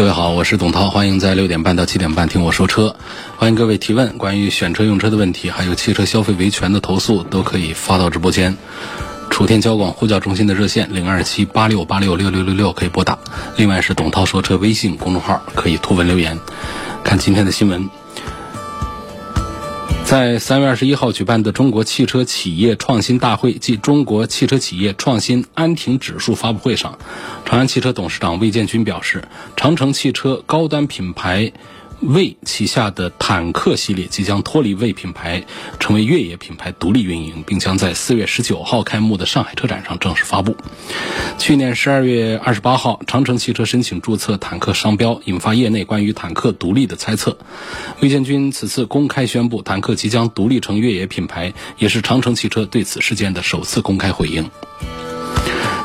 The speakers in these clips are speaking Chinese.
各位好，我是董涛，欢迎在六点半到七点半听我说车。欢迎各位提问，关于选车用车的问题，还有汽车消费维权的投诉，都可以发到直播间。楚天交广呼叫中心的热线零二七八六八六六六六六可以拨打。另外是董涛说车微信公众号可以图文留言。看今天的新闻。在三月二十一号举办的中国汽车企业创新大会暨中国汽车企业创新安亭指数发布会上，长安汽车董事长魏建军表示，长城汽车高端品牌。魏旗下的坦克系列即将脱离魏品牌，成为越野品牌独立运营，并将在四月十九号开幕的上海车展上正式发布。去年十二月二十八号，长城汽车申请注册坦克商标，引发业内关于坦克独立的猜测。魏建军此次公开宣布，坦克即将独立成越野品牌，也是长城汽车对此事件的首次公开回应。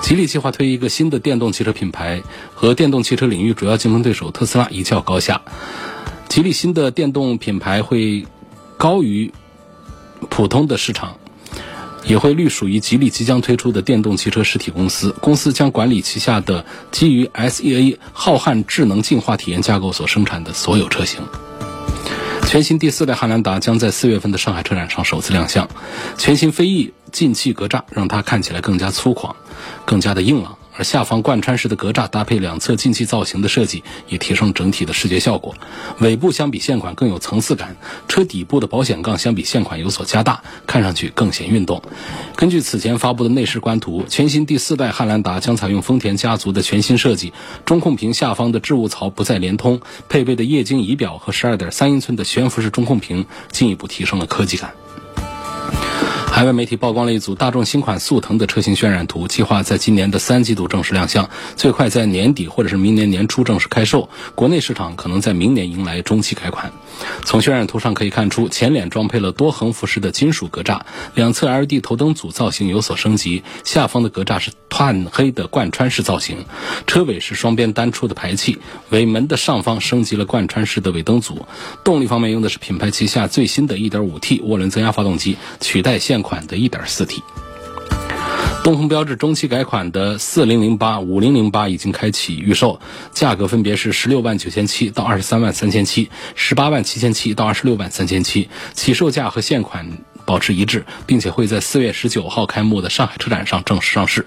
吉利计划推一个新的电动汽车品牌，和电动汽车领域主要竞争对手特斯拉一较高下。吉利新的电动品牌会高于普通的市场，也会隶属于吉利即将推出的电动汽车实体公司。公司将管理旗下的基于 SEA 浩瀚智能进化体验架构所生产的所有车型。全新第四代汉兰达将在四月份的上海车展上首次亮相。全新飞翼进气格栅让它看起来更加粗犷，更加的硬朗。而下方贯穿式的格栅搭配两侧进气造型的设计，也提升整体的视觉效果。尾部相比现款更有层次感，车底部的保险杠相比现款有所加大，看上去更显运动。根据此前发布的内饰官图，全新第四代汉兰达将采用丰田家族的全新设计，中控屏下方的置物槽不再连通，配备的液晶仪表和12.3英寸的悬浮式中控屏进一步提升了科技感。海外媒体曝光了一组大众新款速腾的车型渲染图，计划在今年的三季度正式亮相，最快在年底或者是明年年初正式开售。国内市场可能在明年迎来中期改款。从渲染图上可以看出，前脸装配了多横幅式的金属格栅，两侧 LED 头灯组造型有所升级，下方的格栅是炭黑的贯穿式造型，车尾是双边单出的排气，尾门的上方升级了贯穿式的尾灯组。动力方面用的是品牌旗下最新的一点五 T 涡轮增压发动机，取代现款的一点四 T，东风标致中期改款的四零零八、五零零八已经开启预售，价格分别是十六万九千七到二十三万三千七，十八万七千七到二十六万三千七，起售价和现款。保持一致，并且会在四月十九号开幕的上海车展上正式上市。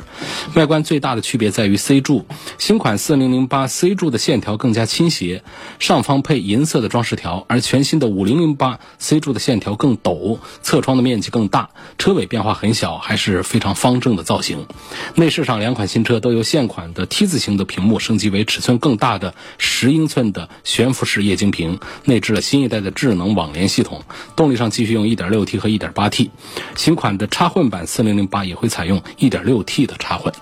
外观最大的区别在于 C 柱，新款四零零八 C 柱的线条更加倾斜，上方配银色的装饰条；而全新的五零零八 C 柱的线条更陡，侧窗的面积更大，车尾变化很小，还是非常方正的造型。内饰上两款新车都由现款的 T 字形的屏幕升级为尺寸更大的十英寸的悬浮式液晶屏，内置了新一代的智能网联系统。动力上继续用一点六 T 和一点。八 T，新款的插混版四零零八也会采用一点六 T 的插混。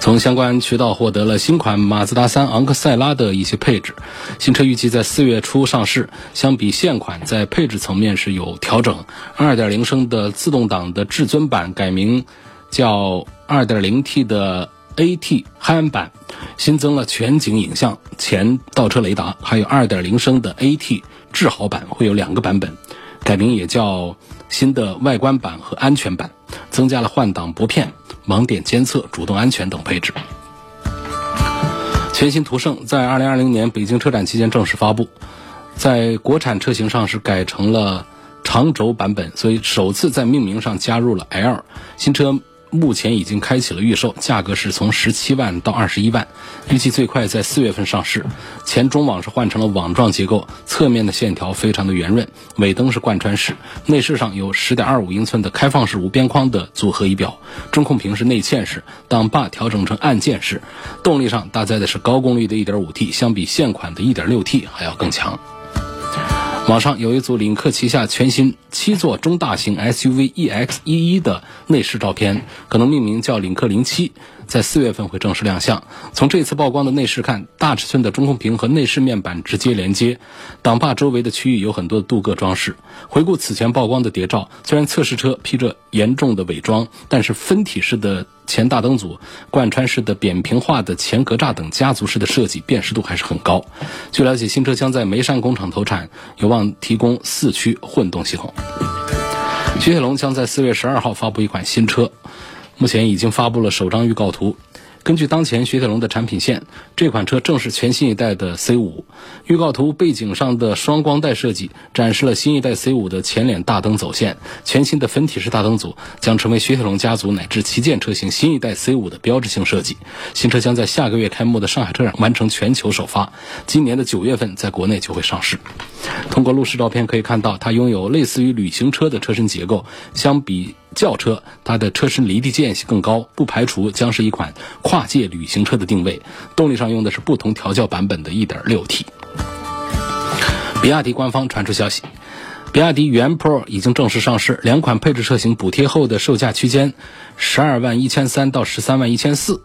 从相关渠道获得了新款马自达三昂克赛拉的一些配置，新车预计在四月初上市。相比现款，在配置层面是有调整，二点零升的自动挡的至尊版改名叫二点零 T 的 AT 汉版，新增了全景影像、前倒车雷达，还有二点零升的 AT。智豪版会有两个版本，改名也叫新的外观版和安全版，增加了换挡拨片、盲点监测、主动安全等配置。全新途胜在二零二零年北京车展期间正式发布，在国产车型上是改成了长轴版本，所以首次在命名上加入了 L 新车。目前已经开启了预售，价格是从十七万到二十一万，预计最快在四月份上市。前中网是换成了网状结构，侧面的线条非常的圆润，尾灯是贯穿式。内饰上有十点二五英寸的开放式无边框的组合仪表，中控屏是内嵌式，挡把调整成按键式。动力上搭载的是高功率的一点五 T，相比现款的一点六 T 还要更强。网上有一组领克旗下全新七座中大型 SUV EX 一一的内饰照片，可能命名叫领克零七。在四月份会正式亮相。从这次曝光的内饰看，大尺寸的中控屏和内饰面板直接连接，挡把周围的区域有很多的镀铬装饰。回顾此前曝光的谍照，虽然测试车披着严重的伪装，但是分体式的前大灯组、贯穿式的扁平化的前格栅等家族式的设计，辨识度还是很高。据了解，新车将在眉山工厂投产，有望提供四驱混动系统。雪铁龙将在四月十二号发布一款新车，目前已经发布了首张预告图。根据当前雪铁龙的产品线，这款车正是全新一代的 C5。预告图背景上的双光带设计展示了新一代 C5 的前脸大灯走线。全新的分体式大灯组将成为雪铁龙家族乃至旗舰车型新一代 C5 的标志性设计。新车将在下个月开幕的上海车展完成全球首发，今年的九月份在国内就会上市。通过路试照片可以看到，它拥有类似于旅行车的车身结构，相比。轿车，它的车身离地间隙更高，不排除将是一款跨界旅行车的定位。动力上用的是不同调教版本的 1.6T。比亚迪官方传出消息，比亚迪元 Pro 已经正式上市，两款配置车型补贴后的售价区间，十二万一千三到十三万一千四。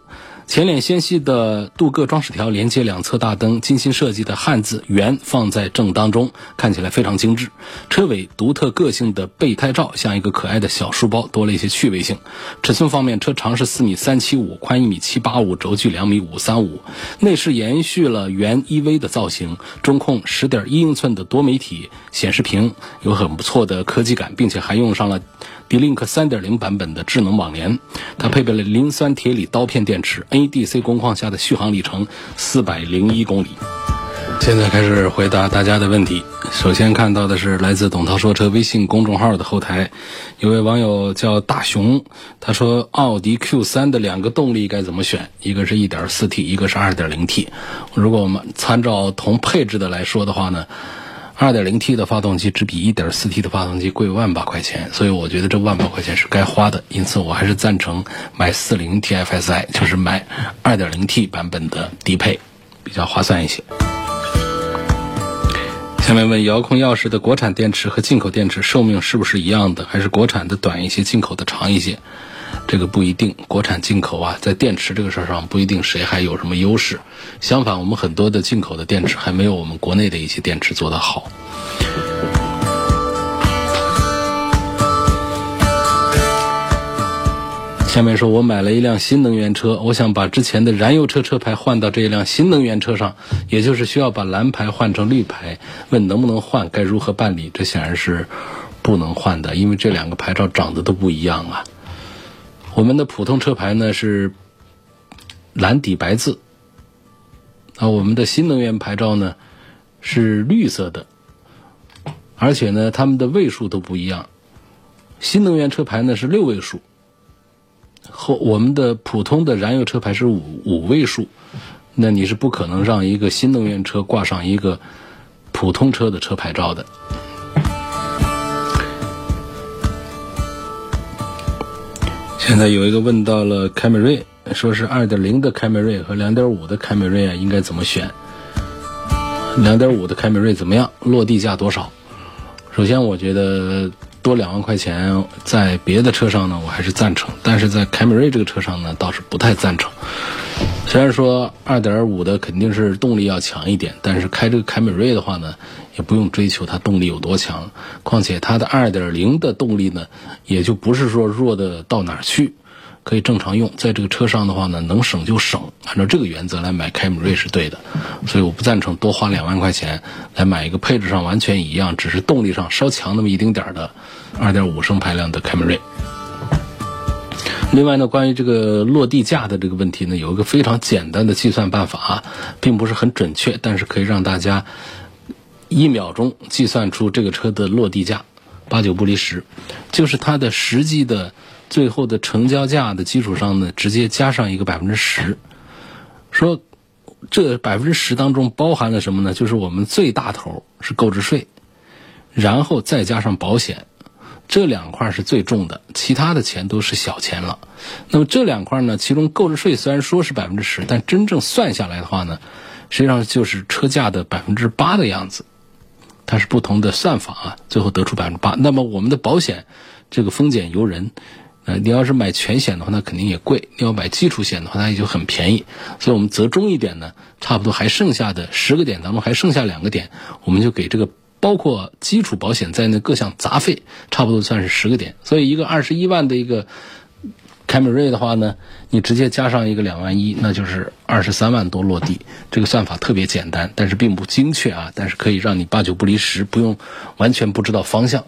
前脸纤细的镀铬装饰条连接两侧大灯，精心设计的汉字“圆”放在正当中，看起来非常精致。车尾独特个性的备胎罩像一个可爱的小书包，多了一些趣味性。尺寸方面，车长是四米三七五，宽一米七八五，轴距两米五三五。内饰延续了原 EV 的造型，中控十点一英寸的多媒体显示屏有很不错的科技感，并且还用上了。D-Link 3.0版本的智能网联，它配备了磷酸铁锂刀片电池，NEDC 工况下的续航里程四百零一公里。现在开始回答大家的问题。首先看到的是来自董涛说车微信公众号的后台，有位网友叫大熊，他说奥迪 Q3 的两个动力该怎么选？一个是一点四 T，一个是二点零 T。如果我们参照同配置的来说的话呢？2.0T 的发动机只比 1.4T 的发动机贵万把块钱，所以我觉得这万把块钱是该花的。因此，我还是赞成买 40TFSI，就是买 2.0T 版本的低配，比较划算一些。下面问：遥控钥匙的国产电池和进口电池寿命是不是一样的？还是国产的短一些，进口的长一些？这个不一定，国产进口啊，在电池这个事儿上不一定谁还有什么优势。相反，我们很多的进口的电池还没有我们国内的一些电池做得好。下面说，我买了一辆新能源车，我想把之前的燃油车车牌换到这一辆新能源车上，也就是需要把蓝牌换成绿牌。问能不能换，该如何办理？这显然是不能换的，因为这两个牌照长得都不一样啊。我们的普通车牌呢是蓝底白字，啊，我们的新能源牌照呢是绿色的，而且呢它们的位数都不一样。新能源车牌呢是六位数，和我们的普通的燃油车牌是五五位数，那你是不可能让一个新能源车挂上一个普通车的车牌照的。现在有一个问到了凯美瑞，说是二点零的凯美瑞和两点五的凯美瑞啊，应该怎么选？两点五的凯美瑞怎么样？落地价多少？首先，我觉得多两万块钱，在别的车上呢，我还是赞成；但是在凯美瑞这个车上呢，倒是不太赞成。虽然说二点五的肯定是动力要强一点，但是开这个凯美瑞的话呢，也不用追求它动力有多强。况且它的二点零的动力呢，也就不是说弱的到哪儿去，可以正常用。在这个车上的话呢，能省就省，按照这个原则来买凯美瑞是对的。所以我不赞成多花两万块钱来买一个配置上完全一样，只是动力上稍强那么一丁点儿的二点五升排量的凯美瑞。另外呢，关于这个落地价的这个问题呢，有一个非常简单的计算办法，啊并不是很准确，但是可以让大家一秒钟计算出这个车的落地价，八九不离十，就是它的实际的最后的成交价的基础上呢，直接加上一个百分之十，说这百分之十当中包含了什么呢？就是我们最大头是购置税，然后再加上保险。这两块是最重的，其他的钱都是小钱了。那么这两块呢？其中购置税虽然说是百分之十，但真正算下来的话呢，实际上就是车价的百分之八的样子。它是不同的算法啊，最后得出百分之八。那么我们的保险，这个风险由人，呃，你要是买全险的话，那肯定也贵；你要买基础险的话，那也就很便宜。所以我们折中一点呢，差不多还剩下的十个点当中还剩下两个点，我们就给这个包括基础保险在内各项杂费，差不多算是十个点。所以一个二十一万的一个凯美瑞的话呢，你直接加上一个两万一，那就是二十三万多落地。这个算法特别简单，但是并不精确啊，但是可以让你八九不离十，不用完全不知道方向。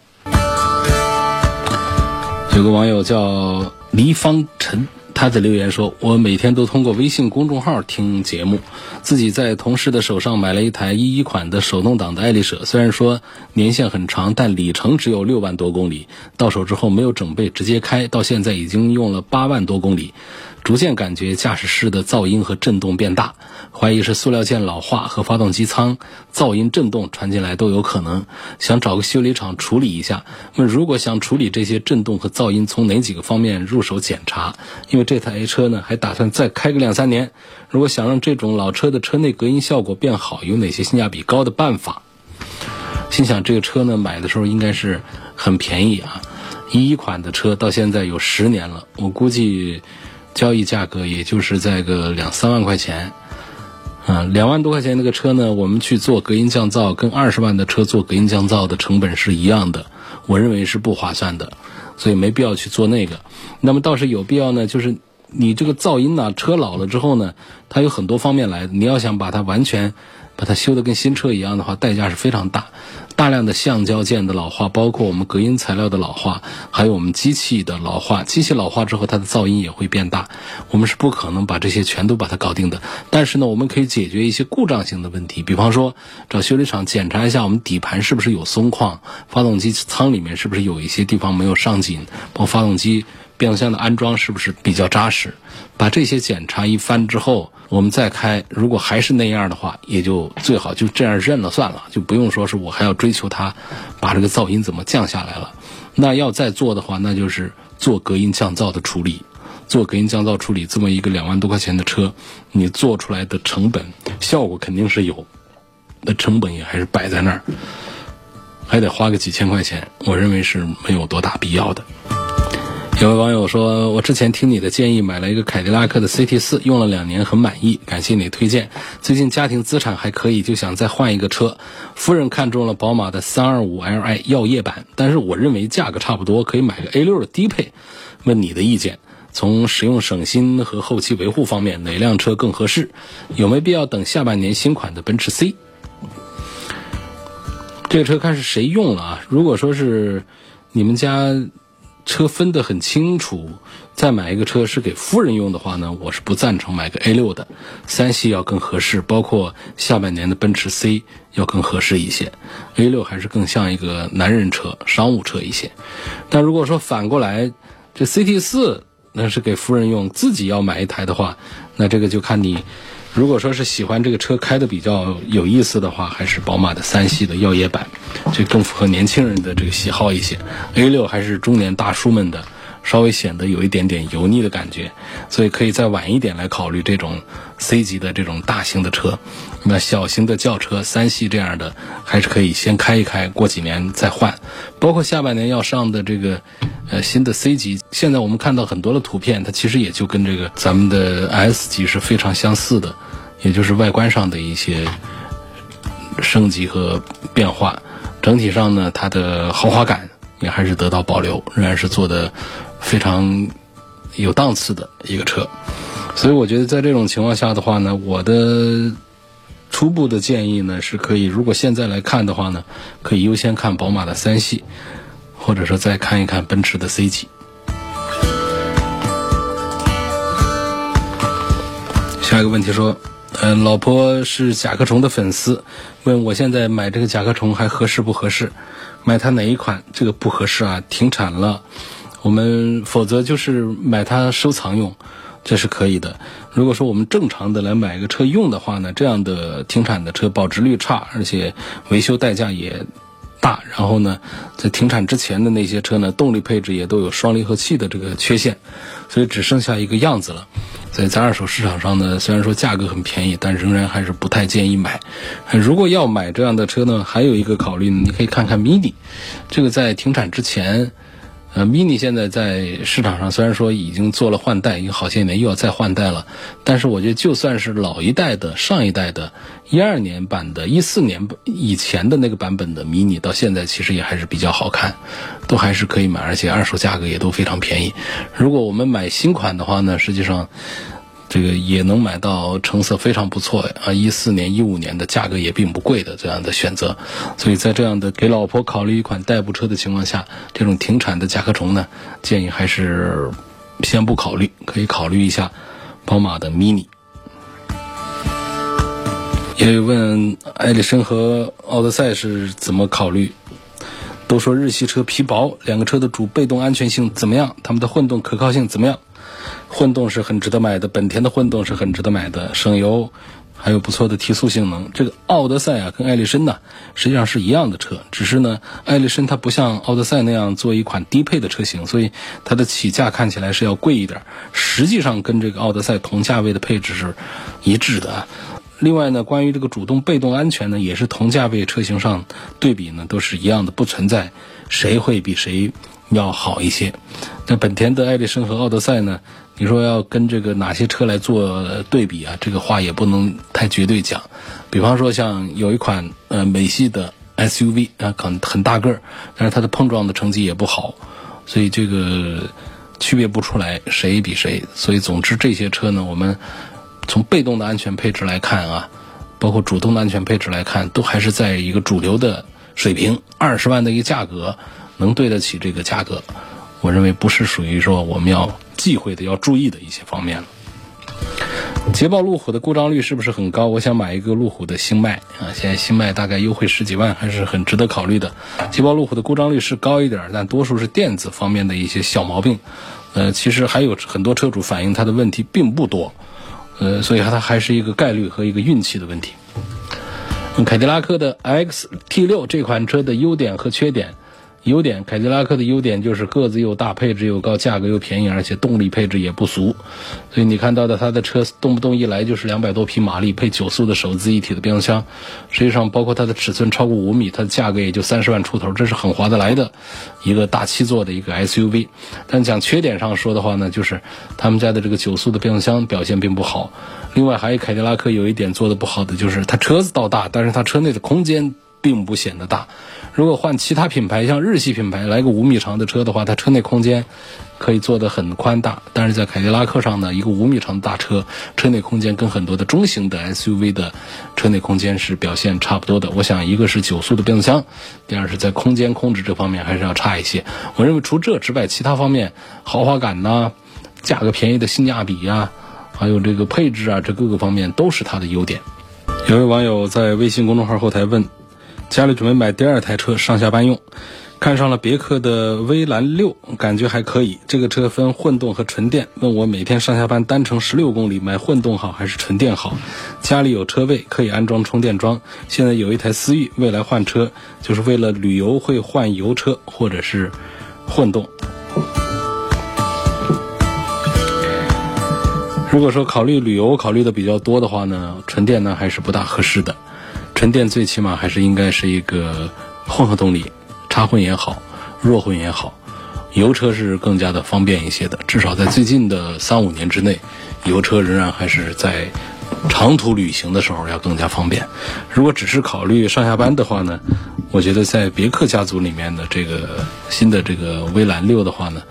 有个网友叫黎方辰，他的留言说：“我每天都通过微信公众号听节目，自己在同事的手上买了一台一一款的手动挡的爱丽舍，虽然说年限很长，但里程只有六万多公里，到手之后没有整备直接开，到现在已经用了八万多公里。”逐渐感觉驾驶室的噪音和震动变大，怀疑是塑料件老化和发动机舱噪音震动传进来都有可能，想找个修理厂处理一下。那如果想处理这些震动和噪音，从哪几个方面入手检查？因为这台车呢还打算再开个两三年，如果想让这种老车的车内隔音效果变好，有哪些性价比高的办法？心想这个车呢买的时候应该是很便宜啊，一一款的车到现在有十年了，我估计。交易价格也就是在个两三万块钱，嗯，两万多块钱那个车呢，我们去做隔音降噪，跟二十万的车做隔音降噪的成本是一样的，我认为是不划算的，所以没必要去做那个。那么倒是有必要呢，就是你这个噪音呢，车老了之后呢，它有很多方面来，你要想把它完全。把它修得跟新车一样的话，代价是非常大。大量的橡胶件的老化，包括我们隔音材料的老化，还有我们机器的老化。机器老化之后，它的噪音也会变大。我们是不可能把这些全都把它搞定的。但是呢，我们可以解决一些故障性的问题，比方说找修理厂检查一下我们底盘是不是有松旷，发动机舱里面是不是有一些地方没有上紧，包括发动机变速箱的安装是不是比较扎实。把这些检查一番之后。我们再开，如果还是那样的话，也就最好就这样认了算了，就不用说是我还要追求它，把这个噪音怎么降下来了。那要再做的话，那就是做隔音降噪的处理，做隔音降噪处理，这么一个两万多块钱的车，你做出来的成本效果肯定是有，那成本也还是摆在那儿，还得花个几千块钱，我认为是没有多大必要的。有位网友说：“我之前听你的建议买了一个凯迪拉克的 CT 四，用了两年，很满意，感谢你推荐。最近家庭资产还可以，就想再换一个车。夫人看中了宝马的 325Li 耀夜版，但是我认为价格差不多，可以买个 A6 的低配。问你的意见，从使用省心和后期维护方面，哪辆车更合适？有没必要等下半年新款的奔驰 C？这个车看是谁用了啊？如果说是你们家。”车分得很清楚，再买一个车是给夫人用的话呢，我是不赞成买个 A 六的，三系要更合适，包括下半年的奔驰 C 要更合适一些，A 六还是更像一个男人车、商务车一些。但如果说反过来，这 CT 四那是给夫人用，自己要买一台的话，那这个就看你。如果说是喜欢这个车开的比较有意思的话，还是宝马的三系的耀夜版，这更符合年轻人的这个喜好一些。A 六还是中年大叔们的。稍微显得有一点点油腻的感觉，所以可以再晚一点来考虑这种 C 级的这种大型的车。那小型的轿车三系这样的，还是可以先开一开，过几年再换。包括下半年要上的这个呃新的 C 级，现在我们看到很多的图片，它其实也就跟这个咱们的 S 级是非常相似的，也就是外观上的一些升级和变化。整体上呢，它的豪华感也还是得到保留，仍然是做的。非常有档次的一个车，所以我觉得在这种情况下的话呢，我的初步的建议呢是可以，如果现在来看的话呢，可以优先看宝马的三系，或者说再看一看奔驰的 C 级。下一个问题说，嗯，老婆是甲壳虫的粉丝，问我现在买这个甲壳虫还合适不合适？买它哪一款？这个不合适啊，停产了。我们否则就是买它收藏用，这是可以的。如果说我们正常的来买个车用的话呢，这样的停产的车保值率差，而且维修代价也大。然后呢，在停产之前的那些车呢，动力配置也都有双离合器的这个缺陷，所以只剩下一个样子了。所以在二手市场上呢，虽然说价格很便宜，但仍然还是不太建议买。如果要买这样的车呢，还有一个考虑呢，你可以看看 Mini，这个在停产之前。呃，mini 现在在市场上虽然说已经做了换代，已经好些年又要再换代了，但是我觉得就算是老一代的、上一代的、一二年版的、一四年以前的那个版本的 mini，到现在其实也还是比较好看，都还是可以买，而且二手价格也都非常便宜。如果我们买新款的话呢，实际上。这个也能买到成色非常不错啊，一四年、一五年的价格也并不贵的这样的选择，所以在这样的给老婆考虑一款代步车的情况下，这种停产的甲壳虫呢，建议还是先不考虑，可以考虑一下宝马的 Mini。也有问艾力绅和奥德赛是怎么考虑？都说日系车皮薄，两个车的主被动安全性怎么样？它们的混动可靠性怎么样？混动是很值得买的，本田的混动是很值得买的，省油，还有不错的提速性能。这个奥德赛啊，跟艾力绅呢，实际上是一样的车，只是呢，艾力绅它不像奥德赛那样做一款低配的车型，所以它的起价看起来是要贵一点，实际上跟这个奥德赛同价位的配置是一致的。另外呢，关于这个主动被动安全呢，也是同价位车型上对比呢，都是一样的，不存在谁会比谁要好一些。那本田的艾力绅和奥德赛呢？你说要跟这个哪些车来做对比啊？这个话也不能太绝对讲。比方说，像有一款呃美系的 SUV 啊，可能很大个儿，但是它的碰撞的成绩也不好，所以这个区别不出来谁比谁。所以总之这些车呢，我们从被动的安全配置来看啊，包括主动的安全配置来看，都还是在一个主流的水平，二十万的一个价格能对得起这个价格。我认为不是属于说我们要。忌讳的要注意的一些方面了。捷豹路虎的故障率是不是很高？我想买一个路虎的星脉啊，现在星脉大概优惠十几万，还是很值得考虑的。捷豹路虎的故障率是高一点，但多数是电子方面的一些小毛病。呃，其实还有很多车主反映它的问题并不多，呃，所以它还是一个概率和一个运气的问题。凯迪拉克的 XT6 这款车的优点和缺点。优点，凯迪拉克的优点就是个子又大，配置又高，价格又便宜，而且动力配置也不俗。所以你看到的它的车动不动一来就是两百多匹马力，配九速的手自一体的变速箱。实际上，包括它的尺寸超过五米，它的价格也就三十万出头，这是很划得来的一个大七座的一个 SUV。但讲缺点上说的话呢，就是他们家的这个九速的变速箱表现并不好。另外，还有凯迪拉克有一点做的不好的，就是它车子倒大，但是它车内的空间并不显得大。如果换其他品牌，像日系品牌来个五米长的车的话，它车内空间可以做得很宽大。但是在凯迪拉克上呢，一个五米长的大车，车内空间跟很多的中型的 SUV 的车内空间是表现差不多的。我想，一个是九速的变速箱，第二是在空间控制这方面还是要差一些。我认为除这之外，其他方面豪华感呐、价格便宜的性价比呀，还有这个配置啊，这各个方面都是它的优点。有位网友在微信公众号后台问。家里准备买第二台车上下班用，看上了别克的威兰六，感觉还可以。这个车分混动和纯电，问我每天上下班单程十六公里，买混动好还是纯电好？家里有车位可以安装充电桩。现在有一台思域，未来换车就是为了旅游会换油车或者是混动。如果说考虑旅游考虑的比较多的话呢，纯电呢还是不大合适的。纯电最起码还是应该是一个混合动力，插混也好，弱混也好，油车是更加的方便一些的。至少在最近的三五年之内，油车仍然还是在长途旅行的时候要更加方便。如果只是考虑上下班的话呢，我觉得在别克家族里面的这个新的这个威兰六的话呢，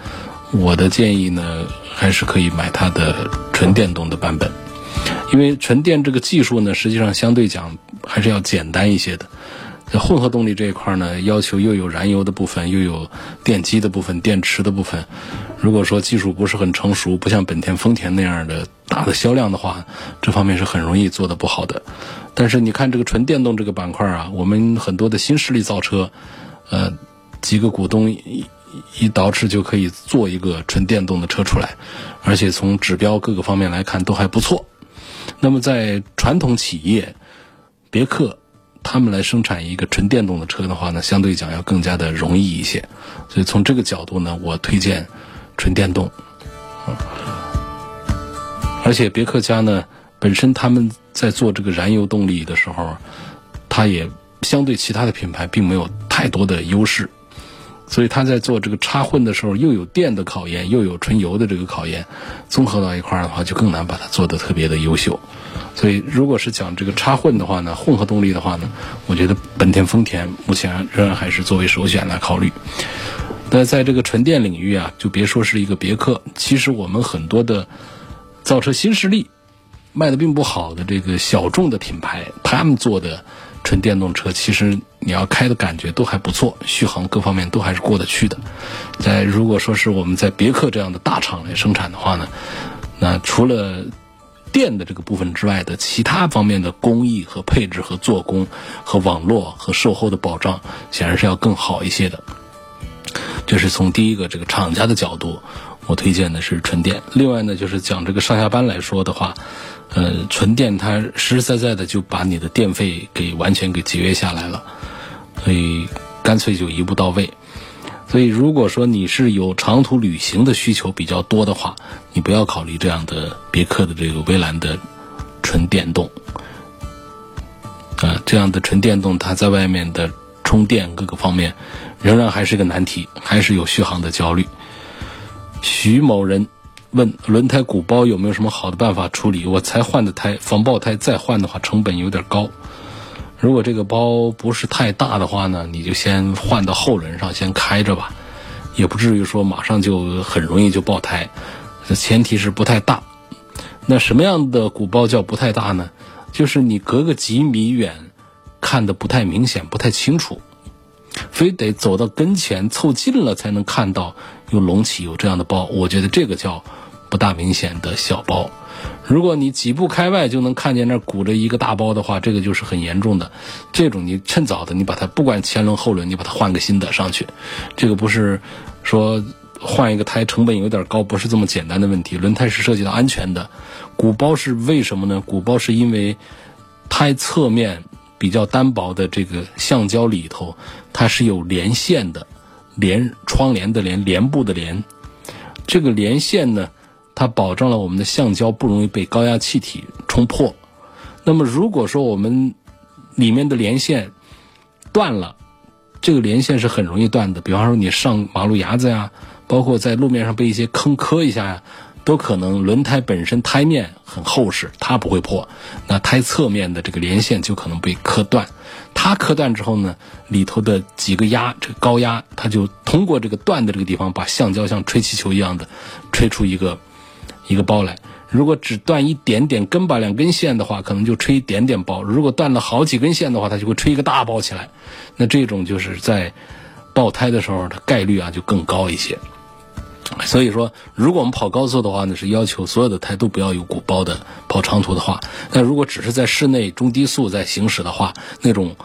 我的建议呢还是可以买它的纯电动的版本。因为纯电这个技术呢，实际上相对讲还是要简单一些的。在混合动力这一块呢，要求又有燃油的部分，又有电机的部分、电池的部分。如果说技术不是很成熟，不像本田、丰田那样的大的销量的话，这方面是很容易做的不好的。但是你看这个纯电动这个板块啊，我们很多的新势力造车，呃，几个股东一一捯饬就可以做一个纯电动的车出来，而且从指标各个方面来看都还不错。那么，在传统企业，别克他们来生产一个纯电动的车的话呢，相对讲要更加的容易一些。所以从这个角度呢，我推荐纯电动。而且别克家呢，本身他们在做这个燃油动力的时候，它也相对其他的品牌并没有太多的优势。所以他在做这个插混的时候，又有电的考验，又有纯油的这个考验，综合到一块儿的话，就更难把它做得特别的优秀。所以，如果是讲这个插混的话呢，混合动力的话呢，我觉得本田、丰田目前仍然还是作为首选来考虑。那在这个纯电领域啊，就别说是一个别克，其实我们很多的造车新势力卖的并不好的这个小众的品牌，他们做的纯电动车，其实你要开的感觉都还不错，续航各方面都还是过得去的。在如果说是我们在别克这样的大厂来生产的话呢，那除了电的这个部分之外的其他方面的工艺和配置和做工和网络和售后的保障，显然是要更好一些的。这是从第一个这个厂家的角度，我推荐的是纯电。另外呢，就是讲这个上下班来说的话，呃，纯电它实实在在的就把你的电费给完全给节约下来了，所以干脆就一步到位。所以如果说你是有长途旅行的需求比较多的话，你不要考虑这样的别克的这个威兰的纯电动，啊，这样的纯电动它在外面的充电各个方面。仍然还是个难题，还是有续航的焦虑。徐某人问：轮胎鼓包有没有什么好的办法处理？我才换的胎，防爆胎再换的话成本有点高。如果这个包不是太大的话呢，你就先换到后轮上，先开着吧，也不至于说马上就很容易就爆胎。前提是不太大。那什么样的鼓包叫不太大呢？就是你隔个几米远，看的不太明显，不太清楚。非得走到跟前凑近了才能看到有隆起有这样的包，我觉得这个叫不大明显的小包。如果你几步开外就能看见那鼓着一个大包的话，这个就是很严重的。这种你趁早的，你把它不管前轮后轮，你把它换个新的上去。这个不是说换一个胎成本有点高，不是这么简单的问题。轮胎是涉及到安全的，鼓包是为什么呢？鼓包是因为胎侧面。比较单薄的这个橡胶里头，它是有连线的，连窗帘的连，帘布的连。这个连线呢，它保证了我们的橡胶不容易被高压气体冲破。那么如果说我们里面的连线断了，这个连线是很容易断的。比方说你上马路牙子呀，包括在路面上被一些坑磕一下呀。都可能轮胎本身胎面很厚实，它不会破，那胎侧面的这个连线就可能被磕断。它磕断之后呢，里头的几个压，这个高压，它就通过这个断的这个地方，把橡胶像吹气球一样的吹出一个一个包来。如果只断一点点根把两根线的话，可能就吹一点点包；如果断了好几根线的话，它就会吹一个大包起来。那这种就是在爆胎的时候，它概率啊就更高一些。所以说，如果我们跑高速的话呢，是要求所有的胎都不要有鼓包的；跑长途的话，那如果只是在室内中低速在行驶的话，那种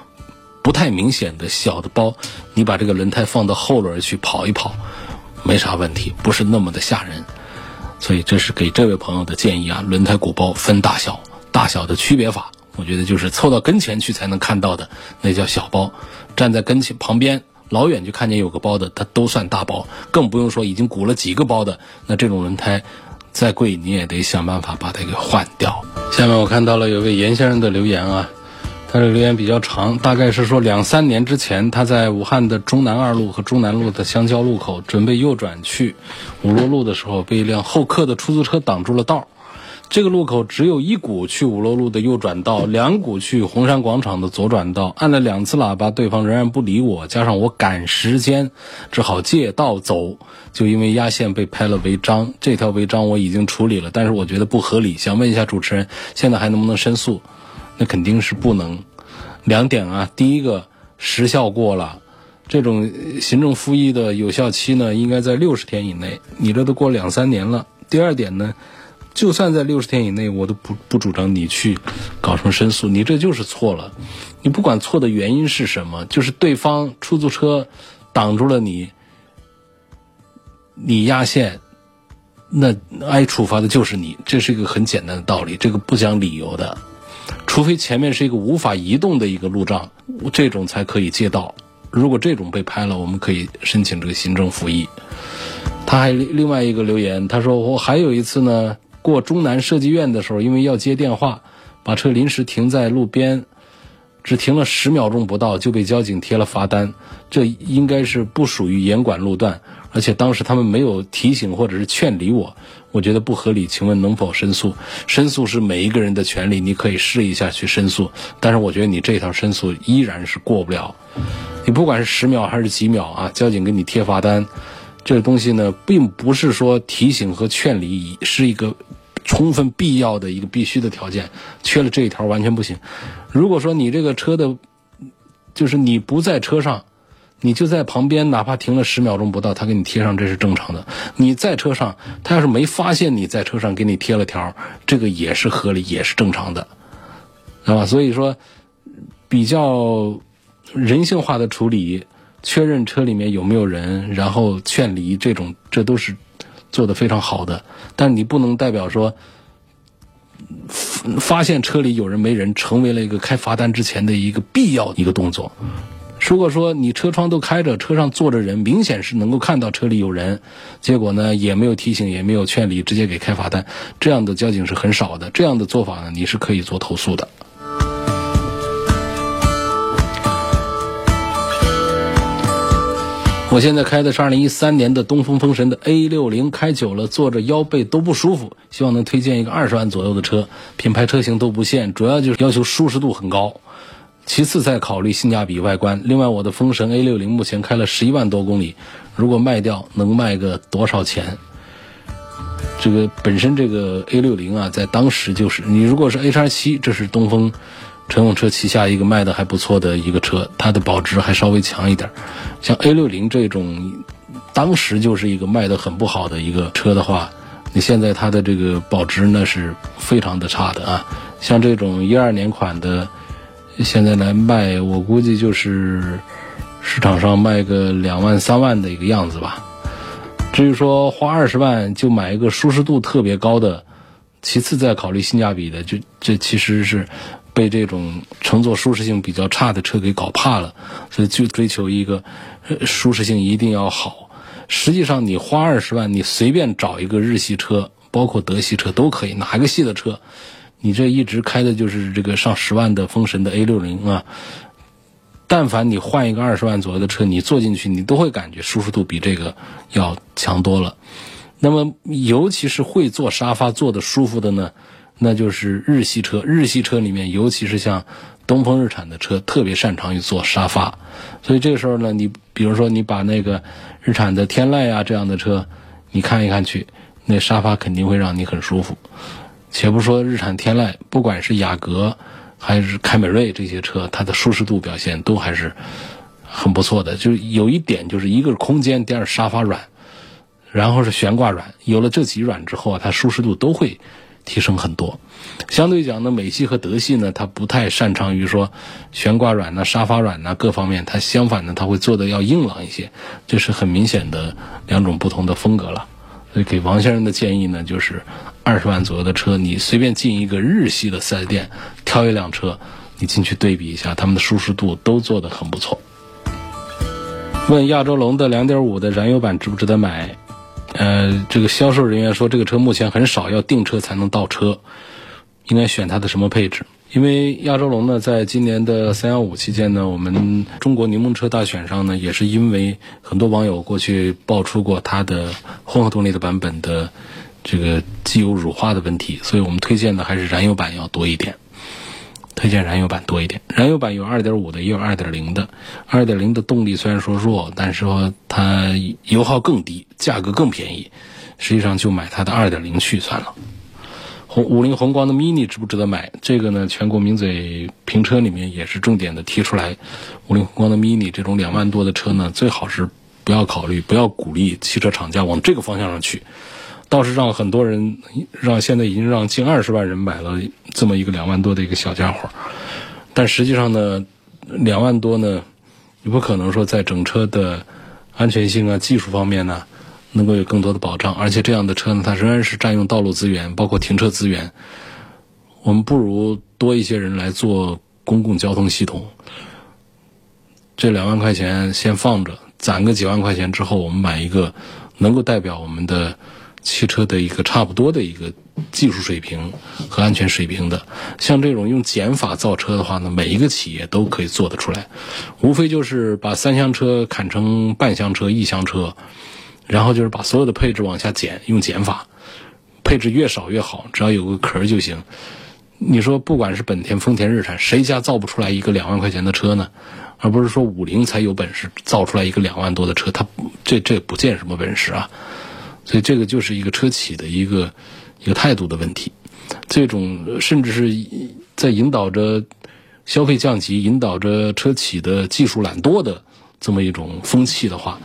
不太明显的小的包，你把这个轮胎放到后轮去跑一跑，没啥问题，不是那么的吓人。所以这是给这位朋友的建议啊，轮胎鼓包分大小，大小的区别法，我觉得就是凑到跟前去才能看到的，那叫小包；站在跟前旁边。老远就看见有个包的，它都算大包，更不用说已经鼓了几个包的。那这种轮胎，再贵你也得想办法把它给换掉。下面我看到了有位严先生的留言啊，他的留言比较长，大概是说两三年之前他在武汉的中南二路和中南路的相交路口准备右转去五罗路的时候，被一辆后客的出租车挡住了道。这个路口只有一股去五楼路的右转道，两股去红山广场的左转道。按了两次喇叭，对方仍然不理我，加上我赶时间，只好借道走。就因为压线被拍了违章，这条违章我已经处理了，但是我觉得不合理，想问一下主持人，现在还能不能申诉？那肯定是不能。两点啊，第一个时效过了，这种行政复议的有效期呢，应该在六十天以内，你这都过两三年了。第二点呢？就算在六十天以内，我都不不主张你去搞什么申诉，你这就是错了。你不管错的原因是什么，就是对方出租车挡住了你，你压线，那挨处罚的就是你。这是一个很简单的道理，这个不讲理由的。除非前面是一个无法移动的一个路障，这种才可以借道。如果这种被拍了，我们可以申请这个行政复议。他还另外一个留言，他说我还有一次呢。过中南设计院的时候，因为要接电话，把车临时停在路边，只停了十秒钟不到就被交警贴了罚单，这应该是不属于严管路段，而且当时他们没有提醒或者是劝离我，我觉得不合理。请问能否申诉？申诉是每一个人的权利，你可以试一下去申诉，但是我觉得你这条申诉依然是过不了。你不管是十秒还是几秒啊，交警给你贴罚单，这个东西呢，并不是说提醒和劝离是一个。充分必要的一个必须的条件，缺了这一条完全不行。如果说你这个车的，就是你不在车上，你就在旁边，哪怕停了十秒钟不到，他给你贴上，这是正常的。你在车上，他要是没发现你在车上，给你贴了条，这个也是合理，也是正常的，知道吧？所以说，比较人性化的处理，确认车里面有没有人，然后劝离，这种这都是。做的非常好的，但你不能代表说，发现车里有人没人，成为了一个开罚单之前的一个必要一个动作。如果说你车窗都开着，车上坐着人，明显是能够看到车里有人，结果呢也没有提醒，也没有劝离，直接给开罚单，这样的交警是很少的。这样的做法呢，你是可以做投诉的。我现在开的是二零一三年的东风风神的 A 六零，开久了坐着腰背都不舒服，希望能推荐一个二十万左右的车，品牌车型都不限，主要就是要求舒适度很高，其次再考虑性价比、外观。另外，我的风神 A 六零目前开了十一万多公里，如果卖掉能卖个多少钱？这个本身这个 A 六零啊，在当时就是你如果是 H R 七，这是东风。乘用车旗下一个卖的还不错的一个车，它的保值还稍微强一点。像 A 六零这种，当时就是一个卖的很不好的一个车的话，你现在它的这个保值呢是非常的差的啊。像这种一二年款的，现在来卖，我估计就是市场上卖个两万三万的一个样子吧。至于说花二十万就买一个舒适度特别高的，其次再考虑性价比的，就这其实是。被这种乘坐舒适性比较差的车给搞怕了，所以就追求一个舒适性一定要好。实际上，你花二十万，你随便找一个日系车，包括德系车都可以，哪个系的车，你这一直开的就是这个上十万的风神的 A 六零啊。但凡你换一个二十万左右的车，你坐进去，你都会感觉舒适度比这个要强多了。那么，尤其是会坐沙发坐的舒服的呢？那就是日系车，日系车里面，尤其是像东风日产的车，特别擅长于坐沙发。所以这个时候呢，你比如说你把那个日产的天籁啊这样的车，你看一看去，那沙发肯定会让你很舒服。且不说日产天籁，不管是雅阁还是凯美瑞这些车，它的舒适度表现都还是很不错的。就是有一点，就是一个是空间，第二沙发软，然后是悬挂软。有了这几软之后啊，它舒适度都会。提升很多，相对讲呢，美系和德系呢，它不太擅长于说悬挂软呢、沙发软呢各方面，它相反呢，它会做的要硬朗一些，这是很明显的两种不同的风格了。所以给王先生的建议呢，就是二十万左右的车，你随便进一个日系的四 S 店，挑一辆车，你进去对比一下，他们的舒适度都做得很不错。问亚洲龙的两点五的燃油版值不值得买？呃，这个销售人员说，这个车目前很少，要订车才能到车，应该选它的什么配置？因为亚洲龙呢，在今年的三幺五期间呢，我们中国柠檬车大选上呢，也是因为很多网友过去爆出过它的混合动力的版本的这个机油乳化的问题，所以我们推荐的还是燃油版要多一点。推荐燃油版多一点，燃油版有2.5的，也有2.0的。2.0的动力虽然说弱，但是说它油耗更低，价格更便宜。实际上就买它的2.0去算了。红五菱宏光的 mini 值不值得买？这个呢，全国名嘴评车里面也是重点的提出来。五菱宏光的 mini 这种两万多的车呢，最好是不要考虑，不要鼓励汽车厂家往这个方向上去。倒是让很多人，让现在已经让近二十万人买了这么一个两万多的一个小家伙，但实际上呢，两万多呢，你不可能说在整车的安全性啊、技术方面呢，能够有更多的保障。而且这样的车呢，它仍然是占用道路资源，包括停车资源。我们不如多一些人来做公共交通系统。这两万块钱先放着，攒个几万块钱之后，我们买一个能够代表我们的。汽车的一个差不多的一个技术水平和安全水平的。像这种用减法造车的话呢，每一个企业都可以做得出来，无非就是把三厢车砍成半厢车、一厢车，然后就是把所有的配置往下减，用减法，配置越少越好，只要有个壳就行。你说，不管是本田、丰田、日产，谁家造不出来一个两万块钱的车呢？而不是说五菱才有本事造出来一个两万多的车，他这这不见什么本事啊。所以这个就是一个车企的一个一个态度的问题。这种甚至是在引导着消费降级、引导着车企的技术懒惰的这么一种风气的话，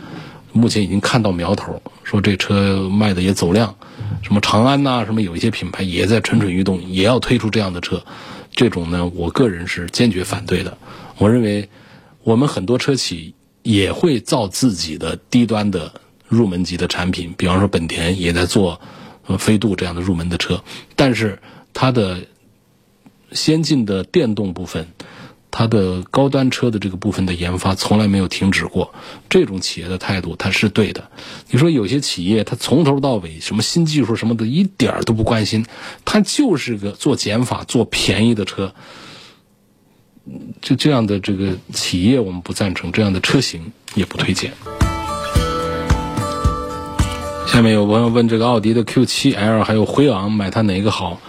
目前已经看到苗头，说这车卖的也走量。什么长安呐，什么有一些品牌也在蠢蠢欲动，也要推出这样的车。这种呢，我个人是坚决反对的。我认为，我们很多车企也会造自己的低端的入门级的产品，比方说本田也在做飞度这样的入门的车，但是它的先进的电动部分。它的高端车的这个部分的研发从来没有停止过，这种企业的态度它是对的。你说有些企业它从头到尾什么新技术什么的一点儿都不关心，它就是个做减法做便宜的车，就这样的这个企业我们不赞成，这样的车型也不推荐。下面有朋友问这个奥迪的 Q7L 还有辉昂买它哪个好？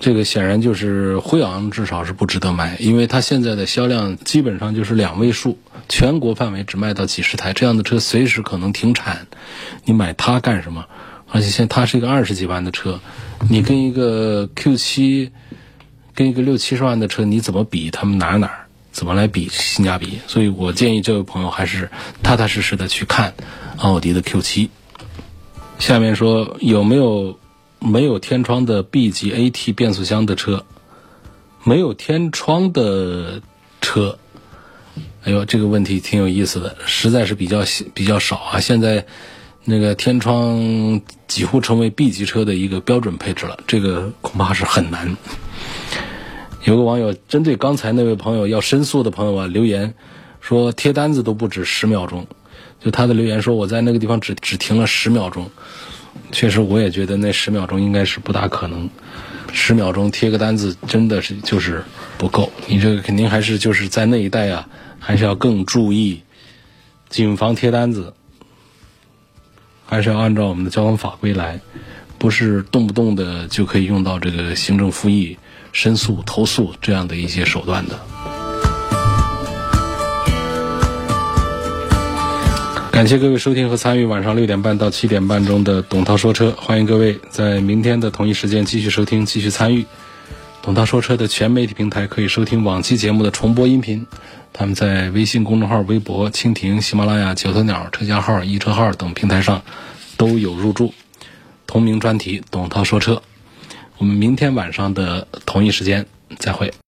这个显然就是辉昂，至少是不值得买，因为它现在的销量基本上就是两位数，全国范围只卖到几十台，这样的车随时可能停产，你买它干什么？而且现它是一个二十几万的车，你跟一个 Q7，跟一个六七十万的车，你怎么比？他们哪哪怎么来比性价比？所以我建议这位朋友还是踏踏实实的去看奥迪的 Q7。下面说有没有？没有天窗的 B 级 AT 变速箱的车，没有天窗的车，哎呦，这个问题挺有意思的，实在是比较比较少啊。现在那个天窗几乎成为 B 级车的一个标准配置了，这个恐怕是很难。有个网友针对刚才那位朋友要申诉的朋友啊留言说贴单子都不止十秒钟，就他的留言说我在那个地方只只停了十秒钟。确实，我也觉得那十秒钟应该是不大可能。十秒钟贴个单子，真的是就是不够。你这个肯定还是就是在那一带啊，还是要更注意谨防贴单子，还是要按照我们的交通法规来，不是动不动的就可以用到这个行政复议、申诉、投诉这样的一些手段的。感谢各位收听和参与晚上六点半到七点半中的董涛说车，欢迎各位在明天的同一时间继续收听、继续参与。董涛说车的全媒体平台可以收听往期节目的重播音频，他们在微信公众号、微博、蜻蜓、喜马拉雅、九头鸟车架号、易车号等平台上都有入驻，同名专题《董涛说车》。我们明天晚上的同一时间再会。